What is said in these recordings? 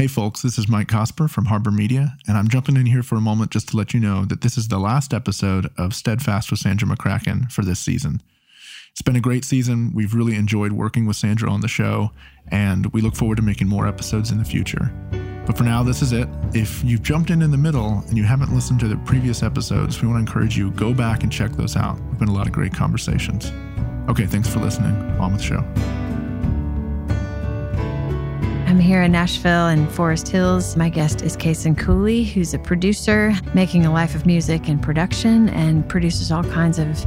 Hey folks, this is Mike Cosper from Harbor Media, and I'm jumping in here for a moment just to let you know that this is the last episode of Steadfast with Sandra McCracken for this season. It's been a great season. We've really enjoyed working with Sandra on the show, and we look forward to making more episodes in the future. But for now, this is it. If you've jumped in in the middle and you haven't listened to the previous episodes, we want to encourage you go back and check those out. There've been a lot of great conversations. Okay, thanks for listening. On with the show. I'm here in Nashville and Forest Hills. My guest is Cason Cooley, who's a producer making a life of music and production and produces all kinds of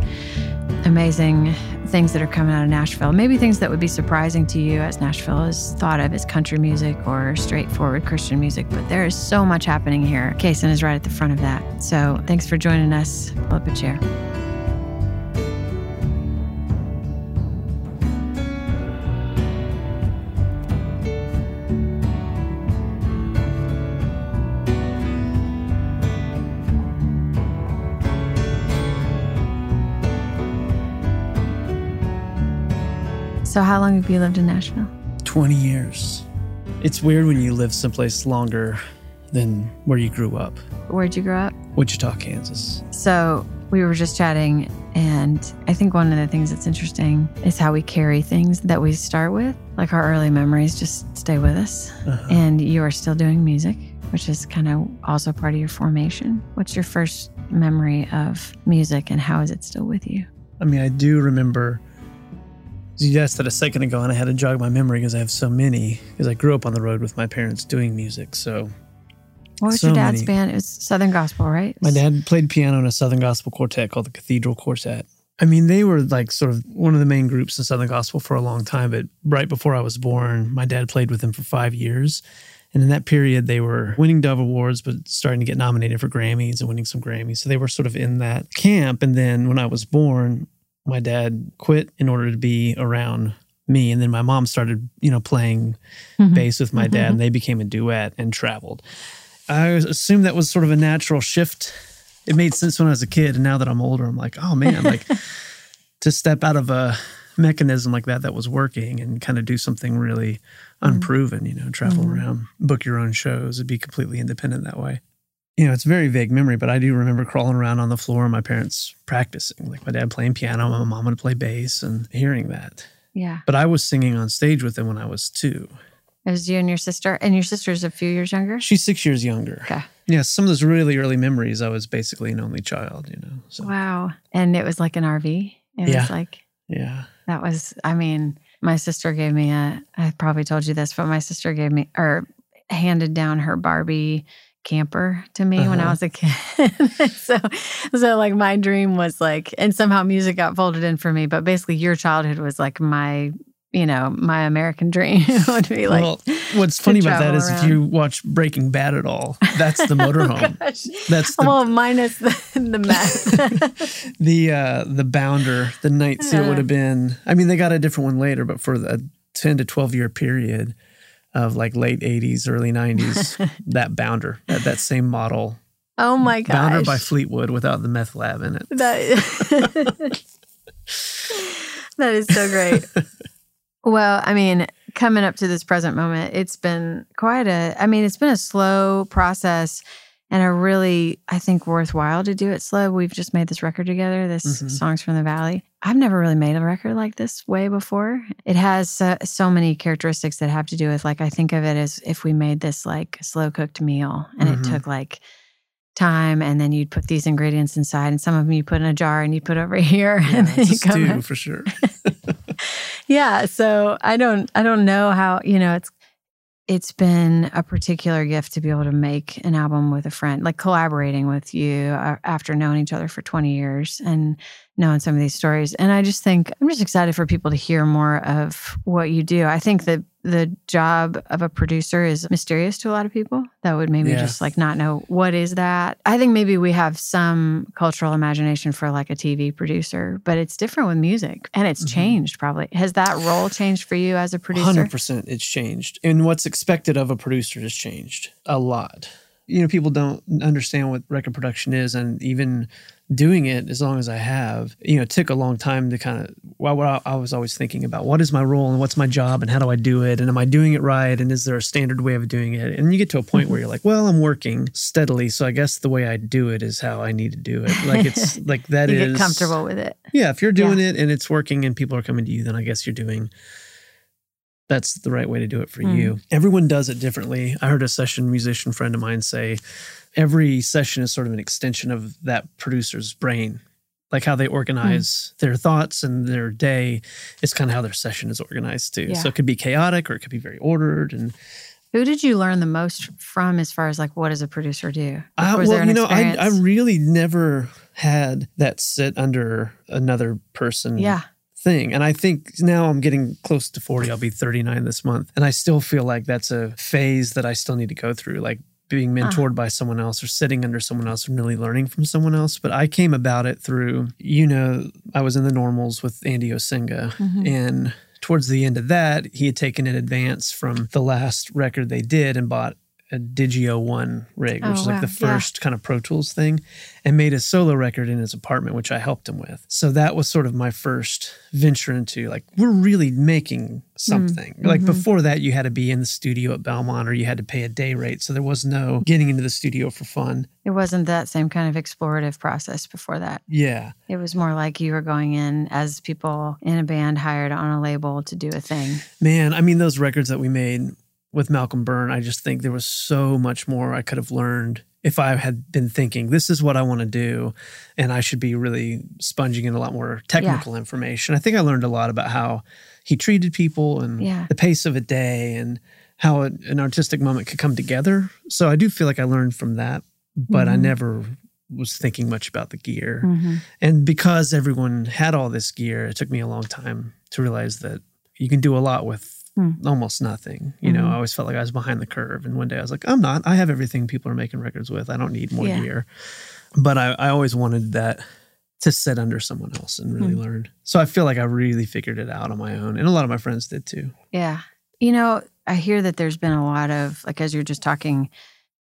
amazing things that are coming out of Nashville. Maybe things that would be surprising to you as Nashville is thought of as country music or straightforward Christian music, but there is so much happening here. Cason is right at the front of that. So thanks for joining us. Pull up a chair. So, how long have you lived in Nashville? 20 years. It's weird when you live someplace longer than where you grew up. Where'd you grow up? Wichita, Kansas. So, we were just chatting, and I think one of the things that's interesting is how we carry things that we start with. Like our early memories just stay with us. Uh-huh. And you are still doing music, which is kind of also part of your formation. What's your first memory of music, and how is it still with you? I mean, I do remember. You asked that a second ago, and I had to jog my memory because I have so many. Because I grew up on the road with my parents doing music. So What was So your dad's many. band? It was Southern Gospel, right? my dad played piano in a Southern Gospel quartet called the Cathedral Quartet. I mean, they were like sort of one of the main groups in Southern Gospel for a long time. But right before I was born, my dad played with them for five years. And in that period, they were winning Dove Awards, but starting to get nominated for Grammys and winning some Grammys. So they were sort of in that camp. And then when I was born, my dad quit in order to be around me. And then my mom started, you know, playing Mhm. bass with my dad, and they became a duet and traveled. I assume that was sort of a natural shift. It made sense when I was a kid, and now that I'm older, I'm like, oh man, like to step out of a mechanism like that that was working and kind of do something really unproven, you know, travel Mhm. around, book your own shows, and be completely independent that way. You know, it's a very vague memory, but I do remember crawling around on the floor, my parents practicing, like my dad playing piano, my mom would play bass, and hearing that. Yeah. But I was singing on stage with them when I was two. It was you and your sister, and your sister's a few years younger. She's six years younger. Okay. Yeah, some of those really early memories, I was basically an only child, you know. So Wow. And it was like an RV. It Yeah. was like, yeah. that was, I mean, my sister gave me a, I probably told you this, but my sister gave me, or handed down her Barbie camper to me when I Uh-huh. was a kid. so, so like my dream was like, and somehow music got folded in for me, but basically your childhood was like my, you know, my American dream would be like, well, what's funny about that is if you watch Breaking Bad at all, that's the motorhome. Gosh. That's the well, minus the, the meth. the uh the bounder, the night seal would have been. I mean, they got a different one later, but for a ten to twelve year period of like late eighties, early nineties, that bounder, that, that same model, oh my gosh. bounder by Fleetwood without the meth lab in it. That that is so great. well, I mean, coming up to this present moment, it's been quite a. I mean, it's been a slow process, and a really, I think, worthwhile to do it slow. We've just made this record together. This Mhm. songs from the valley. I've never really made a record like this way before. It has so, so many characteristics that have to do with like I think of it as if we made this like slow cooked meal, and Mhm. it took like time and then you'd put these ingredients inside and some of them you put in a jar and you put over here Yeah, and then you come stew in. for sure. yeah so i don't i don't know how you know it's it's been a particular gift to be able to make an album with a friend like collaborating with you uh, after knowing each other for 20 years and knowing some of these stories. And i just think i'm just excited for people to hear more of what you do. I think that the job of a producer is mysterious to a lot of people. That would maybe just like not know what is that. I think maybe we have some cultural imagination for like a tv producer but it's different with music and it's Mhm. changed probably. Has that role changed for you as a producer? Hundred percent, it's changed, and what's expected of a producer has changed a lot. You know, people don't understand what record production is, and even doing it as long as I have, you know, it took a long time to kind of. Well, what I, I was always thinking about what is my role and what's my job and how do I do it and am I doing it right and is there a standard way of doing it? And you get to a point where you're mm-hmm. like, well, I'm working steadily, so I guess the way I do it is how I need to do it. Like it's like that you is get comfortable with it. Yeah, if you're doing it and it's working and people are coming to you, then I guess you're doing that's the right way to do it for Mm. you. Everyone does it differently. I heard a session musician friend of mine say every session is sort of an extension of that producer's brain. Like how they organize their thoughts and their day is kind of how their session is organized too. Yeah. So it could be chaotic or it could be very ordered. And Who did you learn the most from as far as like what does a producer do? Was well, you know, I, I really never had that sit under another person yeah. Thing. And I think now I'm getting close to 40. I'll be 39 this month. And I still feel like that's a phase that I still need to go through, like being Uh-huh. mentored by someone else or sitting under someone else and really learning from someone else. But I came about it through, you know, I was in the normals with Andy Osenga. Mhm. And towards the end of that, he had taken an advance from the last record they did and bought a Digio One rig, which Oh, is like wow. the Yeah. first kind of Pro Tools thing, and made a solo record in his apartment, which I helped him with. So that was sort of my first venture into like, we're really making something. Like mhm. before that, you had to be in the studio at Belmont or you had to pay a day rate. So there was no getting into the studio for fun. It wasn't that same kind of explorative process before that. Yeah. It was more like you were going in as people in a band hired on a label to do a thing. Man, I mean, those records that we made with Malcolm Burn, I just think there was so much more I could have learned if I had been thinking, this is what I want to do. And I should be really sponging in a lot more technical information. I think I learned a lot about how he treated people and Yeah. the pace of a day and how an artistic moment could come together. So I do feel like I learned from that, but I Mhm. never was thinking much about the gear. Mhm. And because everyone had all this gear, it took me a long time to realize that you can do a lot with Hmm. almost nothing. You know, Mhm. I always felt like I was behind the curve. And one day I was like, I'm not. I have everything people are making records with. I don't need more Yeah. gear. But I, I always wanted that to sit under someone else and really Hmm. learn. So I feel like I really figured it out on my own. And a lot of my friends did too. Yeah. You know, I hear that there's been a lot of, like, as you're just talking,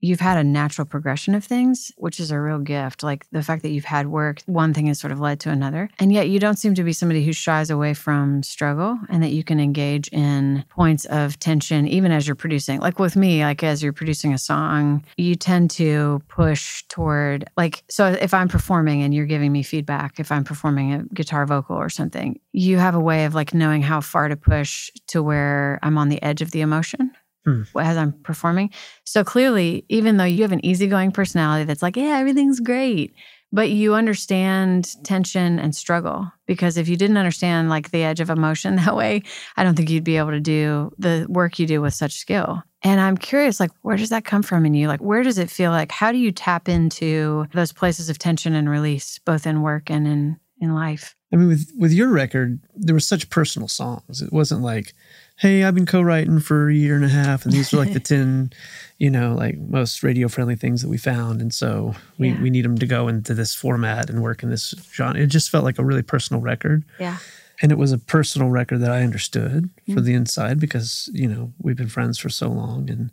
you've had a natural progression of things, which is a real gift. Like the fact that you've had work, one thing has sort of led to another. And yet you don't seem to be somebody who shies away from struggle and that you can engage in points of tension, even as you're producing. Like with me, like as you're producing a song, you tend to push toward, like, so if I'm performing and you're giving me feedback, if I'm performing a guitar vocal or something, you have a way of like knowing how far to push to where I'm on the edge of the emotion Hmm. as I'm performing. So clearly, even though you have an easygoing personality that's like, yeah, everything's great, but you understand tension and struggle. Because if you didn't understand like the edge of emotion that way, I don't think you'd be able to do the work you do with such skill. And I'm curious, like, where does that come from in you? Like, where does it feel like? How do you tap into those places of tension and release, both in work and in in life? I mean, with with your record, there were such personal songs. It wasn't like, "Hey, I've been co-writing for a year and a half, and these are like the ten, you know, like most radio friendly things that we found, and so we Yeah. we need them to go into this format and work in this genre." It just felt like a really personal record, Yeah. and it was a personal record that I understood for Mm. the inside because you know we've been friends for so long, and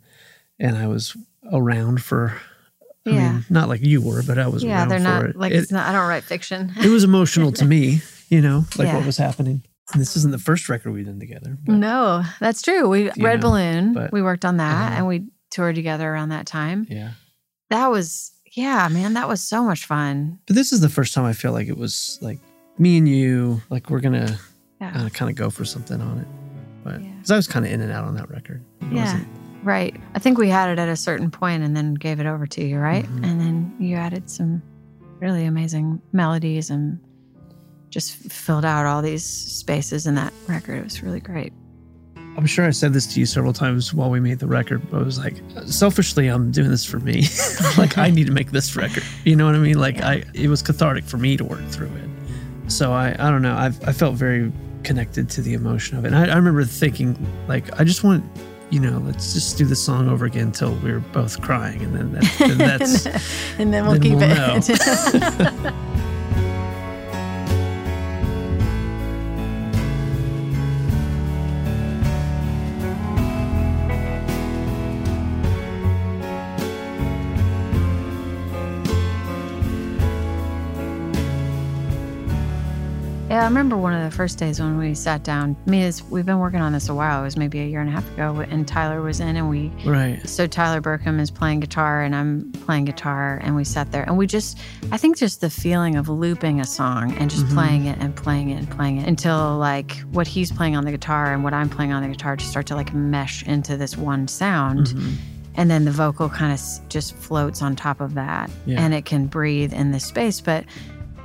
and I was around for. I Yeah. mean, not like you were, but I was Yeah, around they're for not it. like It- it's not. I don't write fiction. it was emotional to me, you know, like Yeah. what was happening. And this isn't the first record we've done together. But No, that's true. We Red know, Balloon. but- we worked on that Uh-huh. and we toured together around that time. yeah. That was yeah, man. That was so much fun. But this is the first time I feel like it was like me and you, like we're going to Yeah. uh, kind of go for something on it. But Yeah. because I was kind of in and out on that record. It Yeah. wasn't- Right. I think we had it at a certain point and then gave it over to you, right? Mhm. And then you added some really amazing melodies and just filled out all these spaces in that record. It was really great. I'm sure I said this to you several times while we made the record, but I was like, selfishly, I'm doing this for me. like, I need to make this record. You know what I mean? Like, Yeah. I it was cathartic for me to work through it. So I, I don't know. I, I felt very connected to the emotion of it. And I, I remember thinking, like, I just want, you know, let's just do the song over again until we're both crying, and then, that, then that's and then we'll then keep we'll it. I remember one of the first days when we sat down. Me is we've been working on this a while. It was maybe a year and a half ago, and Tyler was in, and we Right. so Tyler Burkum is playing guitar and I'm playing guitar and we sat there and we just I think just the feeling of looping a song and just Mhm. playing it and playing it and playing it until like what he's playing on the guitar and what I'm playing on the guitar just start to like mesh into this one sound Mhm. and then the vocal kind of just floats on top of that Yeah. and it can breathe in this space but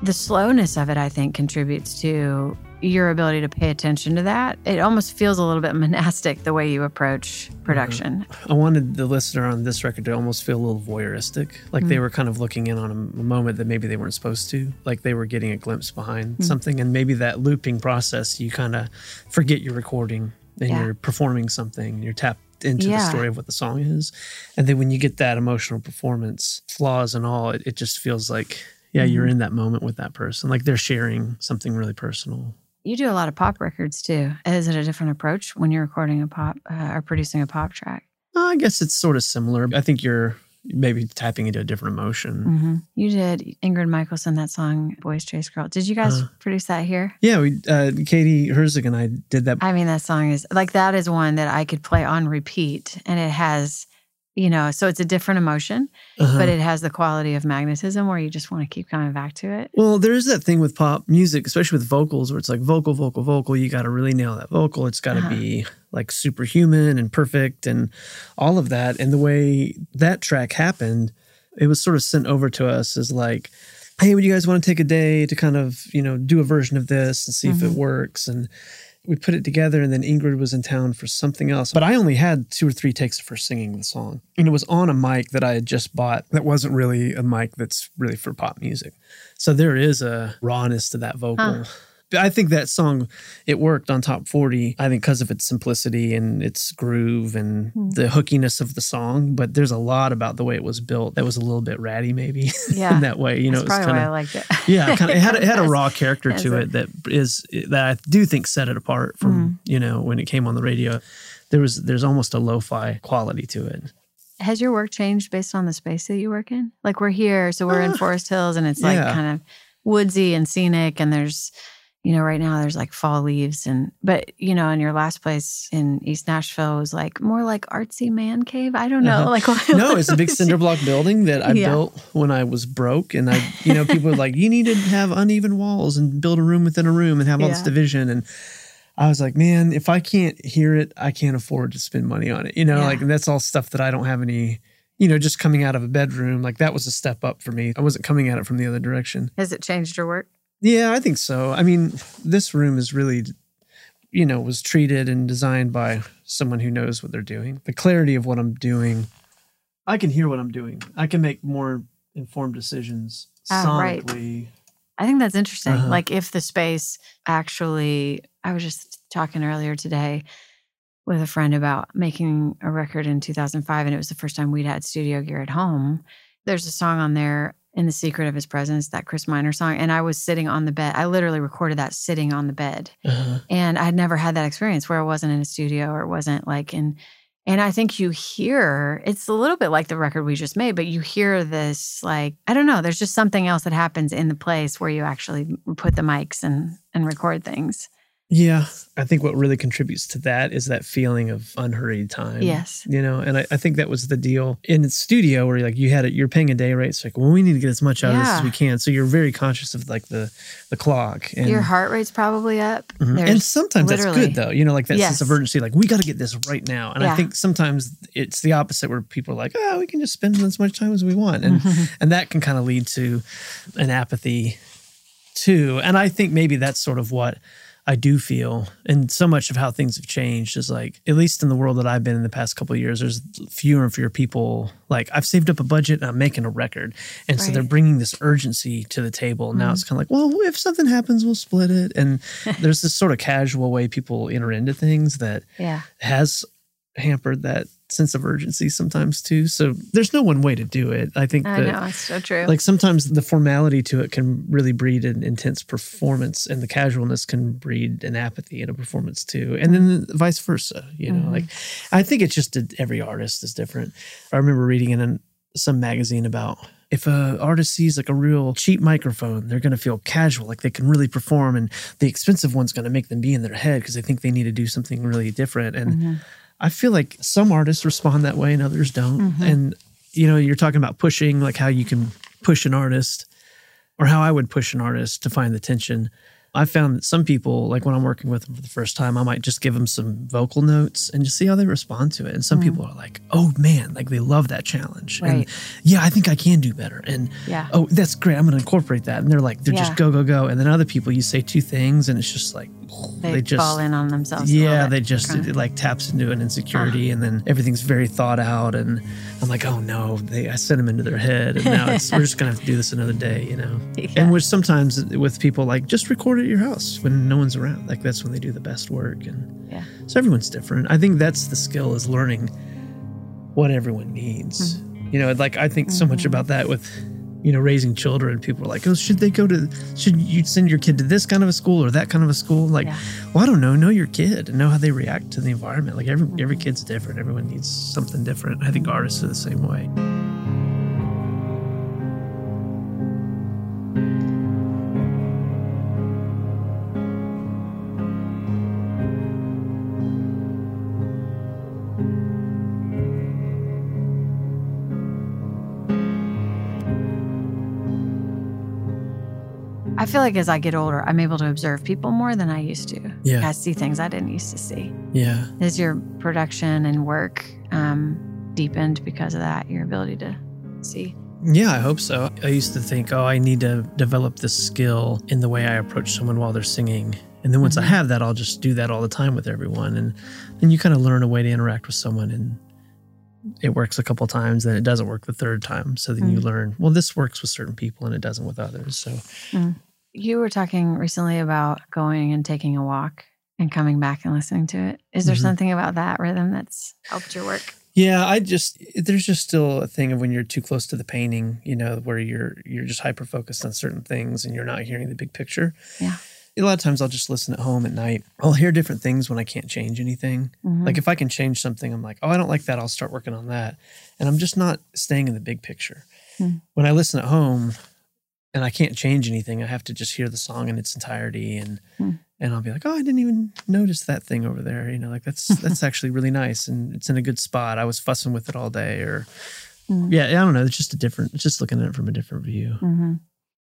the slowness of it i think contributes to your ability to pay attention to that it almost feels a little bit monastic the way you approach production I wanted the listener on this record to almost feel a little voyeuristic, like Mm. they were kind of looking in on a, moment that maybe they weren't supposed to, like they were getting a glimpse behind Mm. something, and maybe that looping process, you kind of forget you're recording and Yeah. you're performing something, you're tapped into the story of what the song is, and then when you get that emotional performance, flaws and all, it, it just feels like. Yeah, Mm-hmm. you're in that moment with that person. Like they're sharing something really personal. You do a lot of pop records too. Is it a different approach when you're recording a pop uh, or producing a pop track? I guess it's sort of similar. I think you're maybe tapping into a different emotion. hmm You did Ingrid Michaelson that song "Boys Chase Girl." Did you guys Uh. produce that here? Yeah, we uh, Katie Herzig and I did that. I mean, that song is like that is one that I could play on repeat, and it has, you know, so it's a different emotion, Uh-huh. but it has the quality of magnetism where you just want to keep coming back to it. well, there is that thing with pop music, especially with vocals, where it's like vocal, vocal, vocal. You got to really nail that vocal. It's got to Uh-huh. be like superhuman and perfect and all of that. And the way that track happened, it was sort of sent over to us as like, hey, would you guys want to take a day to kind of, you know, do a version of this and see if it Mhm. works? And we put it together, and then Ingrid was in town for something else. But I only had two or three takes of her singing the song. And it was on a mic that I had just bought that wasn't really a mic that's really for pop music. So there is a rawness to that vocal. But I think that song, it worked on top 40, I think because of its simplicity and its groove and Hmm. the hookiness of the song. But there's a lot about the way it was built that was a little bit ratty, maybe Yeah, in that way. You know, That's it was probably kind why I liked it. Yeah, kind of, it had it had a raw character to it- it that is that I do think set it apart from Mm-hmm. you know when it came on the radio. There was there's almost a lo-fi quality to it. Has your work changed based on the space that you work in? Like we're here, so we're in Uh, Forest Hills, and it's like yeah. kind of woodsy and scenic, and there's, you know, right now there's like fall leaves, and but you know, in your last place in East Nashville was like more like artsy man cave. I don't know, Uh-huh. like what No, it's a big cinder block building that I Yeah. built when I was broke. And I, you know, people were like, you need to have uneven walls and build a room within a room and have all this division. And I was like, man, if I can't hear it, I can't afford to spend money on it. You know, Yeah. like, and that's all stuff that I don't have any, you know, just coming out of a bedroom. Like, that was a step up for me. I wasn't coming at it from the other direction. Has it changed your work? Yeah, I think so. I mean, this room is really, you know, was treated and designed by someone who knows what they're doing. The clarity of what I'm doing, I can hear what I'm doing. I can make more informed decisions Ah, right. sonically. I think that's interesting. Uh-huh. Like if the space actually, I was just talking earlier today with a friend about making a record in 2005, and it was the first time we'd had studio gear at home. There's a song on there, In the Secret of His Presence, that Chris Minor song. And I was sitting on the bed. I literally recorded that sitting on the bed. Uh, And I'd never had that experience where i wasn't in a studio or it wasn't like in and I think you hear it's a little bit like the record we just made, but you hear this like I don't know, there's just something else that happens in the place where you actually put the mics and and record things. Yeah, I think what really contributes to that is that feeling of unhurried time. Yes. You know, and I, I think that was the deal in the studio where like you had it, you're paying a day rate. It's like, well, we need to get as much out of this as we can. So you're very conscious of like the the clock. And Your heart rate's probably up. Mhm. And sometimes that's good though. You know, like that sense of urgency, like we got to get this right now. And I think sometimes it's the opposite where people are like, oh, we can just spend as much time as we want. And and that can kind of lead to an apathy too. And I think maybe that's sort of what I do feel. And so much of how things have changed is like, at least in the world that I've been in the past couple of years, there's fewer and fewer people. Like I've saved up a budget and I'm making a record. And so they're bringing this urgency to the table. Now it's mm-hmm. kind of like, well, if something happens, we'll split it. And there's this sort of casual way people enter into things that Yeah. has hampered that sense of urgency sometimes too. So there's no one way to do it. I think I that know, it's so true. like sometimes the formality to it can really breed an intense performance and the casualness can breed an apathy in a performance too and then vice versa you know Mhm. like i think it's just that every artist is different i remember reading in an, some magazine about if a artist sees like a real cheap microphone, they're going to feel casual, like they can really perform, and the expensive one's going to make them be in their head because they think they need to do something really different. And Mm-hmm. I feel like some artists respond that way and others don't. Mm-hmm. And you know, you're talking about pushing, like how you can push an artist, or how I would push an artist to find the tension. I found that some people, like when I'm working with them for the first time, I might just give them some vocal notes and just see how they respond to it. And some people are like, "Oh man, like they love that challenge." And Right. yeah, I think I can do better. And Yeah. oh, that's great. I'm going to incorporate that. And they're like, they're Yeah. just go go go. And then other people, you say two things, and it's just like They, they just fall in on themselves. yeah, they just it like taps into an insecurity, and then everything's very thought out. And I'm like, oh no, they I sent them into their head, and now it's, we're just gonna have to do this another day, you know. Yeah. And which sometimes with people like just record at your house when no one's around. Like that's when they do the best work, and Yeah. so everyone's different. I think that's the skill is learning what everyone needs. Mm-hmm. You know, like I think so much about that with you know raising children. People are like, oh, should they go to? Should you send your kid to this kind of a school or that kind of a school? Like, Yeah. well, I don't know. Know your kid and know how they react to the environment. Like every Mm-hmm. every kid's different. Everyone needs something different. I think artists are the same way. I feel like as I get older, I'm able to observe people more than I used to. Yeah. I see things I didn't used to see. Yeah. Is your production and work um, deepened because of that? Your ability to see? Yeah, I hope so. I used to think, oh, I need to develop this skill in the way I approach someone while they're singing. And then once I mm-hmm. have that, I'll just do that all the time with everyone. And then you kind of learn a way to interact with someone and it works a couple times, then it doesn't work the third time. So then you mm. learn, well, this works with certain people and it doesn't with others. So mm. You were talking recently about going and taking a walk and coming back and listening to it. Is there Mhm. something about that rhythm that's helped your work? Yeah, I just there's just still a thing of when you're too close to the painting, you know, where you're you're just hyper focused on certain things and you're not hearing the big picture. Yeah. A lot of times I'll just listen at home at night. I'll hear different things when I can't change anything. Mhm. Like if I can change something, I'm like, oh, I don't like that. I'll start working on that. And I'm just not staying in the big picture. Hmm. When I listen at home and I can't change anything, I have to just hear the song in its entirety and Hmm. and I'll be like, oh, I didn't even notice that thing over there. You know, like that's that's actually really nice and it's in a good spot. I was fussing with it all day, or Mm. yeah, I don't know. It's just a different. It's just looking at it from a different view. hmm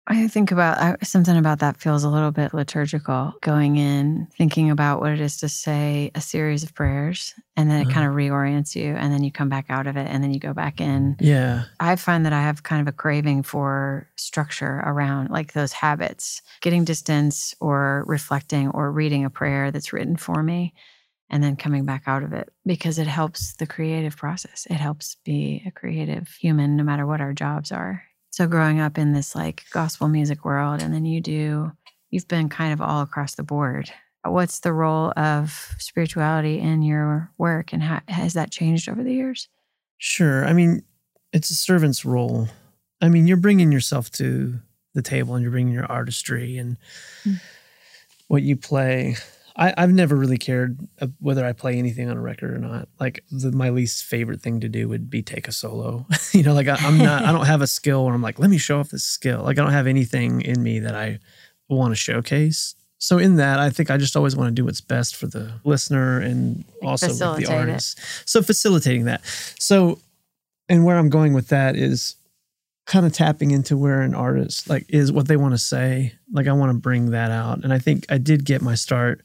I think about I, something about that feels a little bit liturgical. Going in, thinking about what it is to say a series of prayers, and then it Uh-huh. kind of reorients you, and then you come back out of it, and then you go back in. Yeah, I find that I have kind of a craving for structure around like those habits, getting distance or reflecting or reading a prayer that's written for me and then coming back out of it because it helps the creative process. It helps be a creative human no matter what our jobs are. So growing up in this like gospel music world and then you do you've been kind of all across the board. What's the role of spirituality in your work and how has that changed over the years? sure. I mean, it's a servant's role. I mean, you're bringing yourself to the table and you're bringing your artistry and Mm. what you play. I, I've never really cared whether I play anything on a record or not. Like the, my least favorite thing to do would be take a solo. you know, like I, I'm not. I don't have a skill where I'm like, let me show off this skill. Like I don't have anything in me that I want to showcase. So in that, I think I just always want to do what's best for the listener and also with the it. artist. So facilitating that. So, and where I'm going with that is kind of tapping into where an artist like is what they want to say. Like I want to bring that out. And I think I did get my start,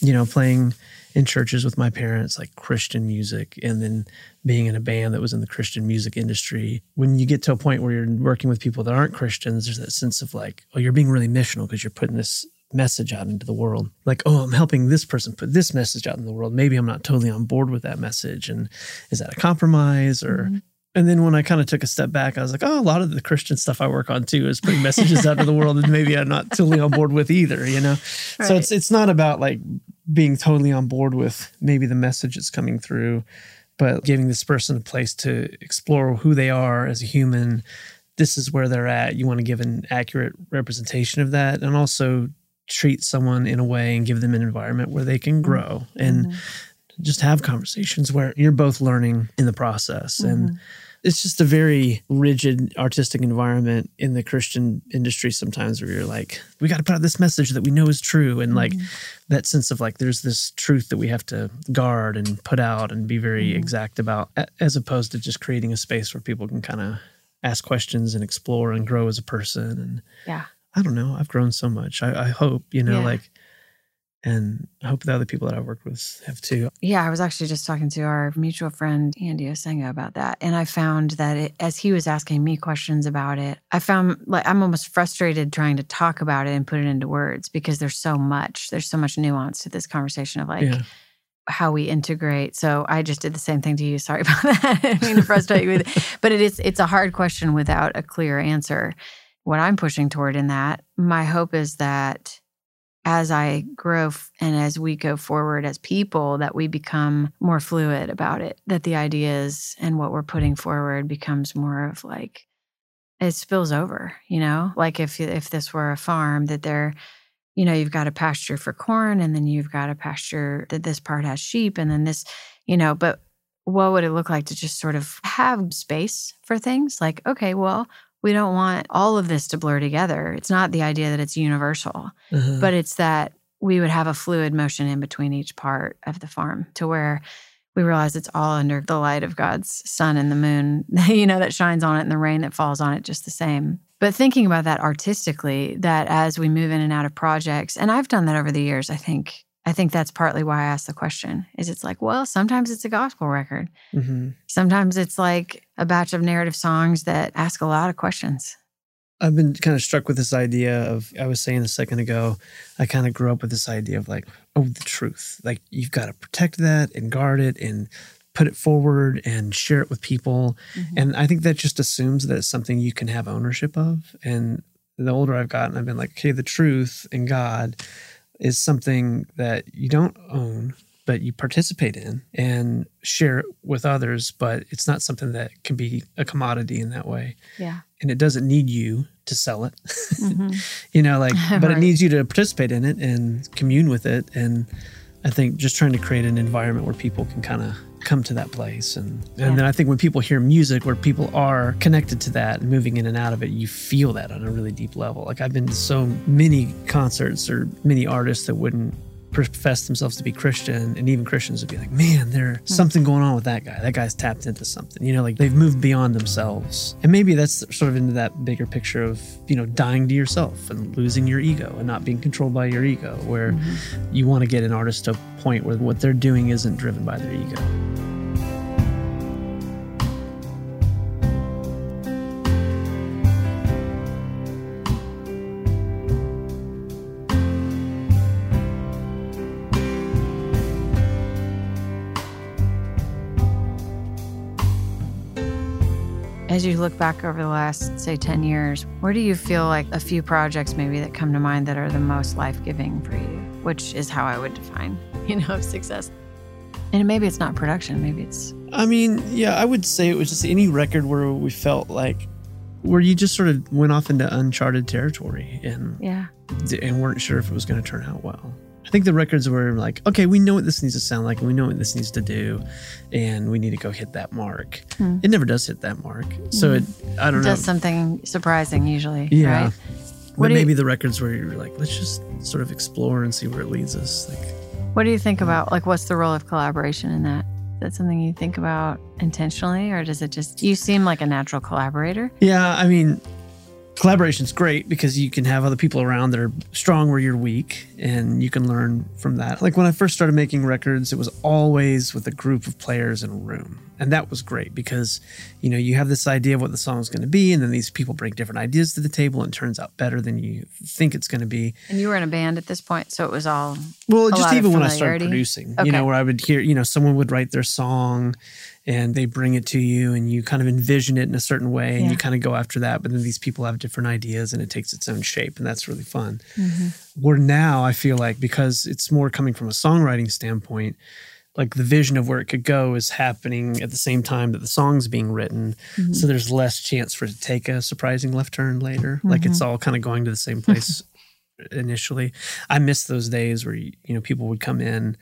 you know, playing in churches with my parents, like Christian music, and then being in a band that was in the Christian music industry. When you get to a point where you're working with people that aren't Christians, there's that sense of like, oh, you're being really missional because you're putting this message out into the world. Like, oh, I'm helping this person put this message out in the world. Maybe I'm not totally on board with that message. And is that a compromise or mm-hmm. And then when I kind of took a step back, I was like, oh, a lot of the Christian stuff I work on too is putting messages out to the world that maybe I'm not totally on board with either, you know? So it's it's not about like being totally on board with maybe the message that's coming through, but giving this person a place to explore who they are as a human. This is where they're at. You want to give an accurate representation of that and also treat someone in a way and give them an environment where they can mm-hmm. grow and mm-hmm. Just have conversations where you're both learning in the process. And mm-hmm. it's just a very rigid artistic environment in the Christian industry sometimes where you're like, we got to put out this message that we know is true. And like mm-hmm. that sense of like, there's this truth that we have to guard and put out and be very mm-hmm. exact about, as opposed to just creating a space where people can kind of ask questions and explore and grow as a person. And Yeah. I don't know, I've grown so much. I, I hope, you know, Yeah. like, and I hope the other people that I've worked with have too. Yeah, I was actually just talking to our mutual friend Andy Osenga about that, and I found that it, as he was asking me questions about it, I found like I'm almost frustrated trying to talk about it and put it into words because there's so much, there's so much nuance to this conversation of like yeah. how we integrate. So I just did the same thing to you. Sorry about that. I mean to frustrate you with it. But it is it's a hard question without a clear answer. What I'm pushing toward in that, my hope is that as I grow and as we go forward as people, that we become more fluid about it, that the ideas and what we're putting forward becomes more of like it spills over, you know? Like if if this were a farm that they're you know, you've got a pasture for corn and then you've got a pasture that this part has sheep and then this, you know, but what would it look like to just sort of have space for things? Like, okay, well, we don't want all of this to blur together. It's not the idea that it's universal, Uh-huh. but it's that we would have a fluid motion in between each part of the farm to where we realize it's all under the light of God's sun and the moon, you know, that shines on it and the rain that falls on it just the same. But thinking about that artistically, that as we move in and out of projects, and I've done that over the years, I think I think that's partly why I asked the question. Is it's like, well, sometimes it's a gospel record. Mhm. Sometimes it's like a batch of narrative songs that ask a lot of questions. I've been kind of struck with this idea of, I was saying a second ago, I kind of grew up with this idea of like, oh, the truth. Like, you've got to protect that and guard it and put it forward and share it with people. And I think that just assumes that it's something you can have ownership of. And the older I've gotten, I've been like, okay, the truth and God is something that you don't own, but you participate in and share it with others. But it's not something that can be a commodity in that way Yeah. and it doesn't need you to sell it Mhm. you know like but Right. it needs you to participate in it and commune with it and i think just trying to create an environment where people can kind of come to that place. And and then i think when people hear music where people are connected to that and moving in and out of it you feel that on a really deep level. Like i've been to so many concerts or many artists that wouldn't profess themselves to be Christian, and even Christians would be like, "Man, there's hmm. something going on with that guy. That guy's tapped into something." You know, like they've moved beyond themselves, and maybe that's sort of into that bigger picture of you know dying to yourself and losing your ego and not being controlled by your ego, where mm-hmm. you want to get an artist to a point where what they're doing isn't driven by their ego. Look back over the last, say, 10 years, where do you feel like a few projects maybe that come to mind that are the most life giving for you? Which is how I would define, you know, success. And maybe it's not production, maybe it's, I mean, yeah, I would say it was just any record where we felt like where you just sort of went off into uncharted territory and yeah. and weren't sure if it was going to turn out well. I think the records were like, okay, we know what this needs to sound like, and we know what this needs to do, and we need to go hit that mark. Hmm. It never does hit that mark, so it, I don't know. Does something surprising usually, yeah, right? but What you- maybe the records where you're like, let's just sort of explore and see where it leads us. Like, What do you think about, like, what's the role of collaboration in that? that? Is that something you think about intentionally, or does it just, you seem like a natural collaborator? yeah, I mean, collaboration's great because you can have other people around that are strong where you're weak and you can learn from that. Like when I first started making records, it was always with a group of players in a room. And that was great because, you know, you have this idea of what the song is going to be, and then these people bring different ideas to the table and it turns out better than you think it's going to be. And you were in a band at this point, so it was all, Well, just even when I started producing, Okay. you know, where I would hear, you know, someone would write their song and they bring it to you and you kind of envision it in a certain way and Yeah. you kind of go after that. But then these people have different ideas and it takes its own shape and that's really fun. Mm-hmm. Where now I feel like because it's more coming from a songwriting standpoint, like the vision of where it could go is happening at the same time that the song's being written. Mm-hmm. So there's less chance for it to take a surprising left turn later. Like it's mm-hmm. all kind of going to the same place initially. I miss those days where you know people would come in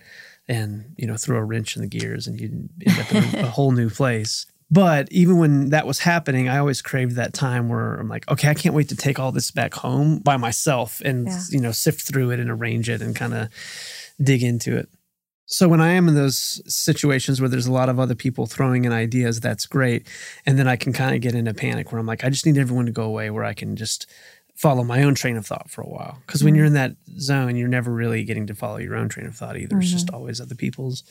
and you know throw a wrench in the gears and you'd end up in a, a whole new place. But even when that was happening, I always craved that time where I'm like, okay, I can't wait to take all this back home by myself and Yeah. you know sift through it and arrange it and kind of dig into it. So when I am in those situations where there's a lot of other people throwing in ideas, that's great. And then I can kind of get into panic where I'm like, I just need everyone to go away where I can just follow my own train of thought for a while. Because when you're in mm-hmm. that zone, you're never really getting to follow your own train of thought either. It's just mm-hmm. always other people's.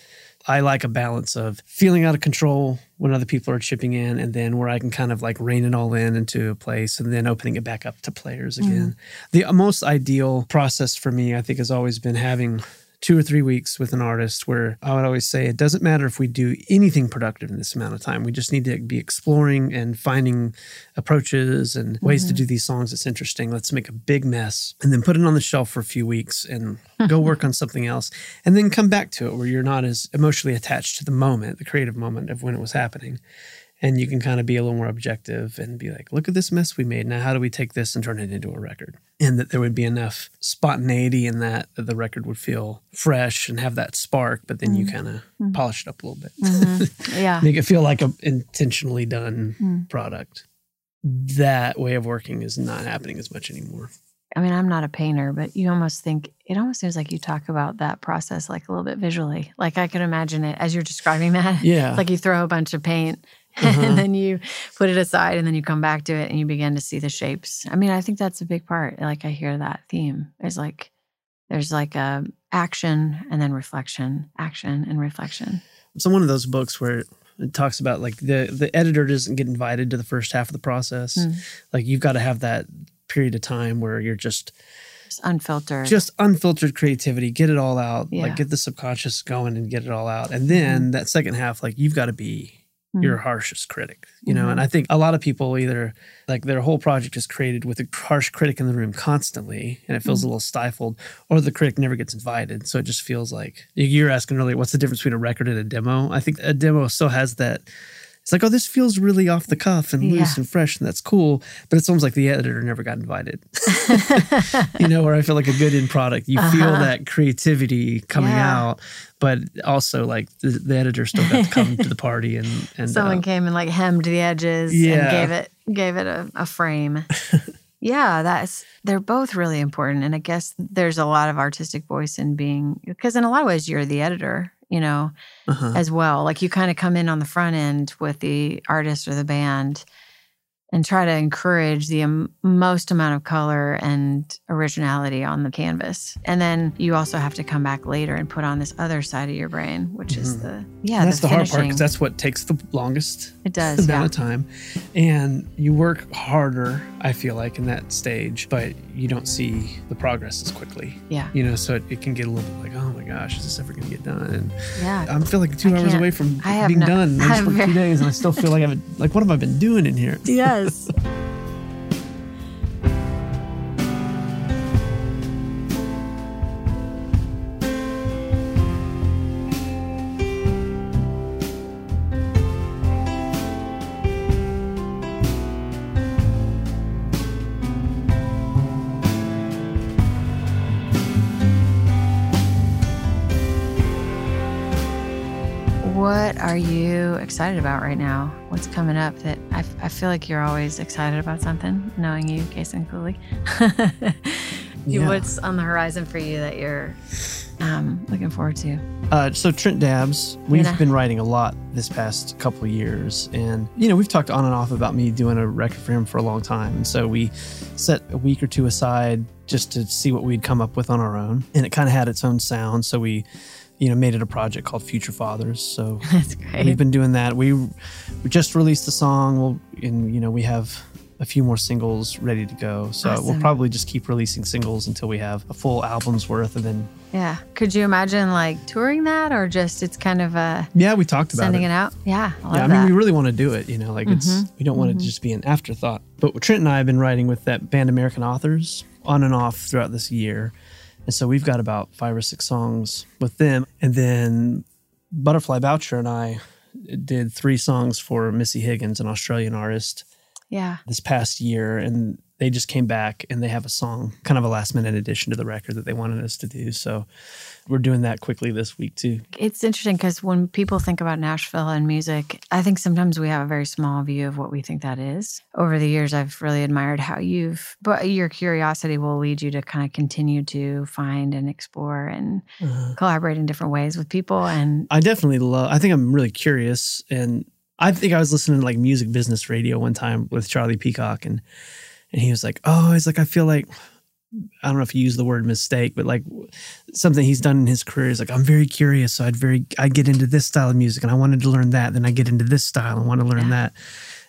I like a balance of feeling out of control when other people are chipping in, and then where I can kind of like rein it all in into a place and then opening it back up to players mm-hmm. again. The most ideal process for me, I think, has always been having two or three weeks with an artist where I would always say it doesn't matter if we do anything productive in this amount of time. We just need to be exploring and finding approaches and ways to mm-hmm. do these songs that's interesting. Let's make a big mess and then put it on the shelf for a few weeks and go work on something else and then come back to it where you're not as emotionally attached to the moment, the creative moment of when it was happening. And you can kind of be a little more objective and be like, look at this mess we made. Now, how do we take this and turn it into a record? And that there would be enough spontaneity in that that the record would feel fresh and have that spark, but then you mm. kind of mm. polish it up a little bit. Mm-hmm. Yeah. Make it feel like an intentionally done mm. product. That way of working is not happening as much anymore. I mean, I'm not a painter, but you almost think it almost seems like you talk about that process like a little bit visually. Like I could imagine it as you're describing that. Yeah. Like you throw a bunch of paint Uh-huh. and then you put it aside and then you come back to it and you begin to see the shapes. I mean, I think that's a big part. Like I hear that theme. There's like there's like a action and then reflection, action and reflection. So one of those books where it talks about like the the editor doesn't get invited to the first half of the process. Mm. Like you've got to have that period of time where you're just Just unfiltered. just unfiltered creativity, get it all out, Yeah. like get the subconscious going and get it all out. And then that second half, like you've got to be Mm. your harshest critic, you know? And I think a lot of people either like their whole project is created with a harsh critic in the room constantly and it feels a little stifled, or the critic never gets invited. So it just feels like you're asking earlier, what's the difference between a record and a demo? I think a demo still has that. It's like, oh, this feels really off the cuff and loose Yeah. and fresh, and that's cool. But it's almost like the editor never got invited you know, where I feel like a good end product, you feel that creativity coming Uh-huh. Yeah. out, but also like the, the editor still got to come to the party and and Someone uh, came and like hemmed the edges Yeah. and gave it gave it a, a frame. yeah, that's they're both really important. And I guess there's a lot of artistic voice in being because in a lot of ways you're the editor, you know, uh-huh. as well. Like you kind of come in on the front end with the artist or the band and try to encourage the most amount of color and originality on the canvas. And then you also have to come back later and put on this other side of your brain, which is mm-hmm. the yeah, And that's the, hard part because that's what takes the longest it does. amount Yeah. of time, and you work harder. I feel like in that stage, but you don't see the progress as quickly. Yeah. You know, so it, it can get a little bit like, oh my gosh, is this ever going to get done? And Yeah. I feel like two I hours away from being no- done. Just worked two days, and I still feel like I've like, what have I been doing in here? Yes. What excited about right now? What's coming up that I, I feel like you're always excited about something, knowing you, Cason Cooley. Yeah. What's on the horizon for you that you're um, looking forward to? Uh, so Trent Dabbs, we've Yeah. been writing a lot this past couple of years, and you know we've talked on and off about me doing a record for him for a long time, and so we set a week or two aside just to see what we'd come up with on our own, and it kind of had its own sound, so we, you know, made it a project called Future Fathers. So That's great. we've been doing that. We, we just released the song, we'll, and you know we have a few more singles ready to go, so we'll probably just keep releasing singles until we have a full album's worth, and then yeah. Could you imagine like touring that or just it's kind of a yeah, we talked about sending it. it out? Yeah. I Yeah, I mean, that. we really want to do it. You know, like it's Mm-hmm. we don't want it to just be an afterthought. But Trent and I have been writing with that band American Authors on and off throughout this year, and so we've got about five or six songs with them. And then Butterfly Boucher and I did three songs for Missy Higgins, an Australian artist. Yeah. this past year, and they just came back and they have a song, kind of a last minute addition to the record that they wanted us to do. So we're doing that quickly this week too. It's interesting because when people think about Nashville and music, I think sometimes we have a very small view of what we think that is. Over the years, I've really admired how you've, but your curiosity will lead you to kind of continue to find and explore and Uh, collaborate in different ways with people. And I definitely love. I think I'm really curious, and I think I was listening to like music business radio one time with Charlie Peacock, and and he was like, "Oh, he's like, I feel like." I don't know if you use the word mistake, but like something he's done in his career is like, I'm very curious. So I'd very, I get into this style of music and I wanted to learn that. Then I get into this style and want to learn Yeah. that.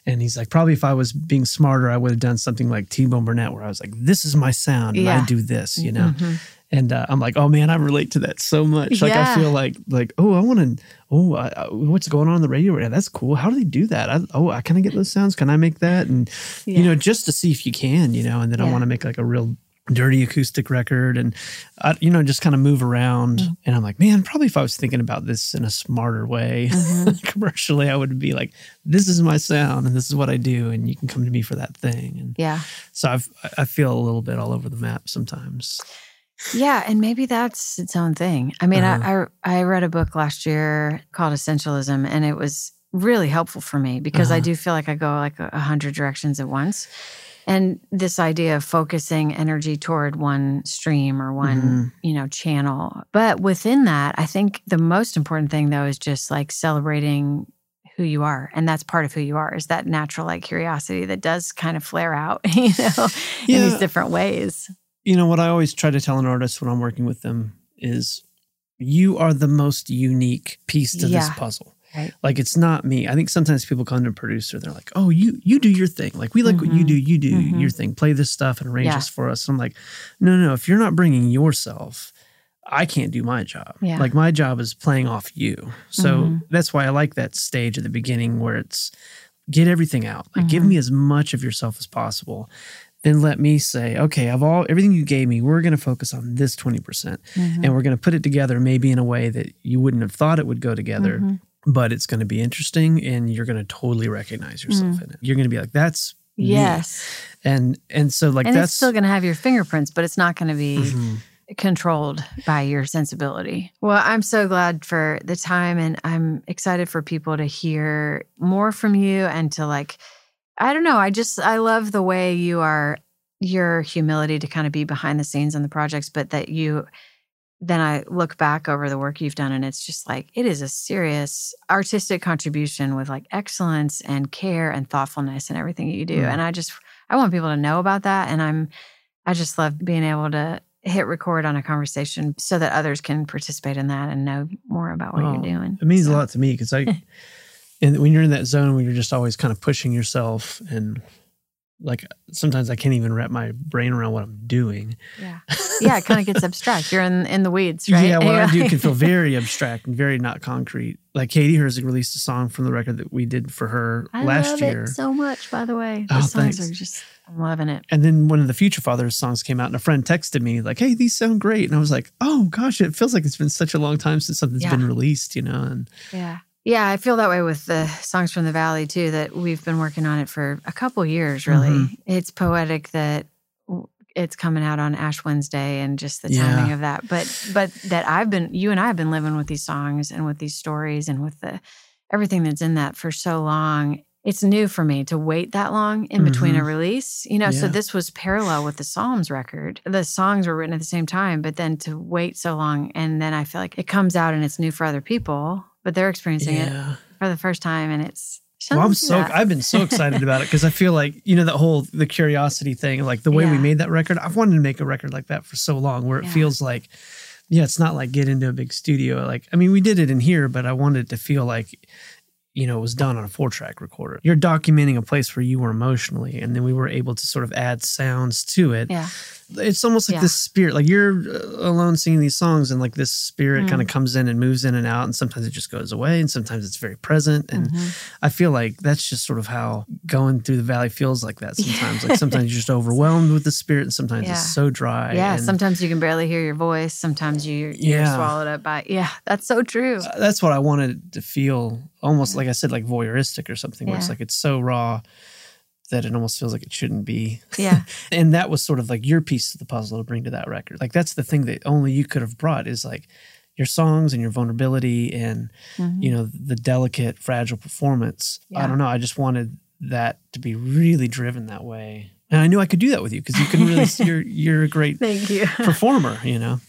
And he's like, probably if I was being smarter, I would have done something like T Bone Burnett, where I was like, this is my sound and Yeah. I do this, you know? Mhm. And uh, I'm like, oh man, I relate to that so much. Like Yeah. I feel like, like, oh, I want to, oh, I, I- what's going on in the radio right now? That's cool. How do they do that? I, oh, I can I get those sounds? Can I make that? And Yeah. you know, just to see if you can, you know. And then I want to make like a real dirty acoustic record, and I, you know, just kind of move around. Mm-hmm. And I'm like, man, probably if I was thinking about this in a smarter way Mm-hmm. commercially, I would be like, this is my sound, and this is what I do, and you can come to me for that thing. And yeah. so I've, I feel a little bit all over the map sometimes. Yeah, and maybe that's its own thing. I mean, Uh-huh. I, I I read a book last year called Essentialism, and it was really helpful for me because I Uh-huh. do feel like I go like a hundred directions at once. And this idea of focusing energy toward one stream or one, Mhm. you know, channel. But within that, I think the most important thing though is just like celebrating who you are. And that's part of who you are is that natural like curiosity that does kind of flare out, you know, in these different ways. you know what I always try to tell an artist when I'm working with them is you are the most unique piece to this puzzle. Right. Like it's not me. I think sometimes people come to a producer, they're like, "Oh, you you do your thing. Like we like what you Mhm. do. You do Mhm. your thing. Play this stuff and arrange Yeah. this for us." And I'm like, "No, no. If you're not bringing yourself, I can't do my job. Yeah. Like my job is playing off you. So Mhm. that's why I like that stage at the beginning where it's get everything out. Like give Mhm. me as much of yourself as possible. Then let me say, okay, of all everything you gave me, we're going to focus on this 20% Mhm. and we're going to put it together maybe in a way that you wouldn't have thought it would go together, Mhm. But it's going to be interesting and you're going to totally recognize yourself in it. You're going to be like, that's me. Mm. Yes. And and so like and that's it's still going to have your fingerprints, but it's not going to be Mhm. controlled by your sensibility. Well, I'm so glad for the time and I'm excited for people to hear more from you and to like I don't know, I just I love the way you are your humility to kind of be behind the scenes on the projects, but that you then I look back over the work you've done and it's just like it is a serious artistic contribution with like excellence and care and thoughtfulness and everything you do. Mm. And I just I want people to know about that and I'm I just love being able to hit record on a conversation so that others can participate in that and know more about what Oh, you're doing. It means So, a lot to me because I, and when you're in that zone where you're just always kind of pushing yourself and like sometimes I can't even wrap my brain around what I'm doing. Yeah. Yeah, it kind of gets abstract. You're in in the weeds, right? Yeah, what I do can feel very abstract and very not concrete. Like Katie Herzig released a song from the record that we did for her I last love year. it so much, by the way. The Oh, songs thanks. are just I'm loving it. And then one of the Future Fathers songs came out, and a friend texted me like, "Hey, these sound great." And I was like, "Oh gosh, it feels like it's been such a long time since something's Yeah. been released," you know. And Yeah. Yeah, I feel that way with the songs from the valley too. That we've been working on it for a couple years. Really, Mhm. it's poetic that it's coming out on Ash Wednesday, and just the Yeah. timing of that. But but that I've been, you and I have been living with these songs and with these stories and with the everything that's in that for so long. It's new for me to wait that long in between a Mhm. release. You know, so this was parallel with the Psalms record. The songs were written at the same time, but then to wait so long, and then I feel like it comes out and it's new for other people, but they're experiencing it for the first time and it's well, I'm so that. I've been so excited about it because I feel like you know that whole the curiosity thing, like the way we made that record. I've wanted to make a record like that for so long, where it Yeah. feels like, yeah, it's not like get into a big studio. Like, I mean, we did it in here, but I wanted it to feel like. You know, it was done on a four track recorder. You're documenting a place where you were emotionally, and then we were able to sort of add sounds to it. yeah it's almost like Yeah. this spirit like you're uh, alone singing these songs and like this spirit Mm. kind of comes in and moves in and out and sometimes it just goes away and sometimes it's very present and Mhm. i feel like that's just sort of how going through the valley feels like that sometimes like sometimes you're just overwhelmed with the spirit and sometimes Yeah. it's so dry yeah and sometimes you can barely hear your voice sometimes you you're Yeah. swallowed up by yeah that's so true uh, that's what i wanted to feel almost like i said like voyeuristic or something where it's like it's so raw that it almost feels like it shouldn't be. Yeah. and that was sort of like your piece of the puzzle to bring to that record. Like that's the thing that only you could have brought is like your songs and your vulnerability and Mhm. you know the delicate fragile performance. I don't know, I just wanted that to be really driven that way. And I knew I could do that with you because you can really you're you're a great Thank you. performer, you know.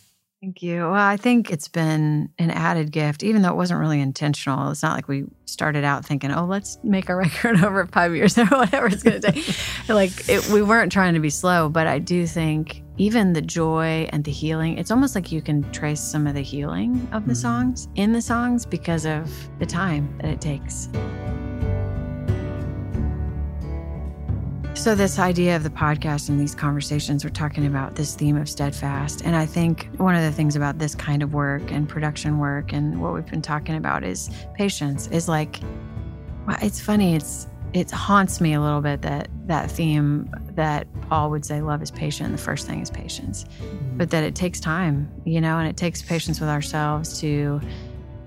Thank you. Well, I think it's been an added gift, even though it wasn't really intentional. It's not like we started out thinking, oh, let's make a record over five years or whatever it's going to take. like, it, we weren't trying to be slow, but I do think even the joy and the healing, it's almost like you can trace some of the healing of the Mhm. songs in the songs because of the time that it takes. So, this idea of the podcast and these conversations, we're talking about this theme of steadfast. And I think one of the things about this kind of work and production work and what we've been talking about is patience. Is like, well, it's funny. It's it haunts me a little bit that that theme that Paul would say, love is patient. The first thing is patience, mm-hmm. but that it takes time, you know, and it takes patience with ourselves to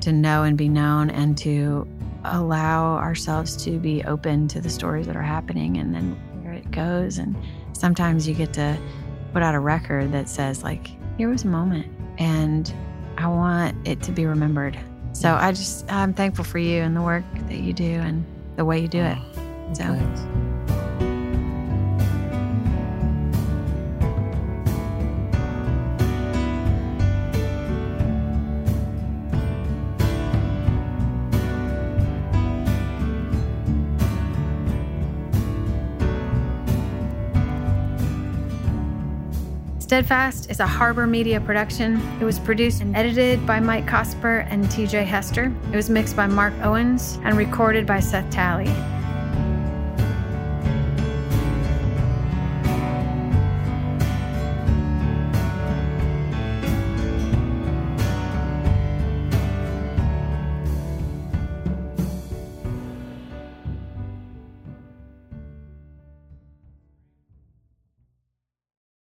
to know and be known and to allow ourselves to be open to the stories that are happening and then goes and sometimes you get to put out a record that says like here was a moment and i want it to be remembered. So i just i'm thankful for you and the work that you do and the way you do it. Oh, so Thanks. Steadfast is a Harbor Media production. It was produced and edited by Mike Cosper and TJ Hester. It was mixed by Mark Owens and recorded by Seth Talley.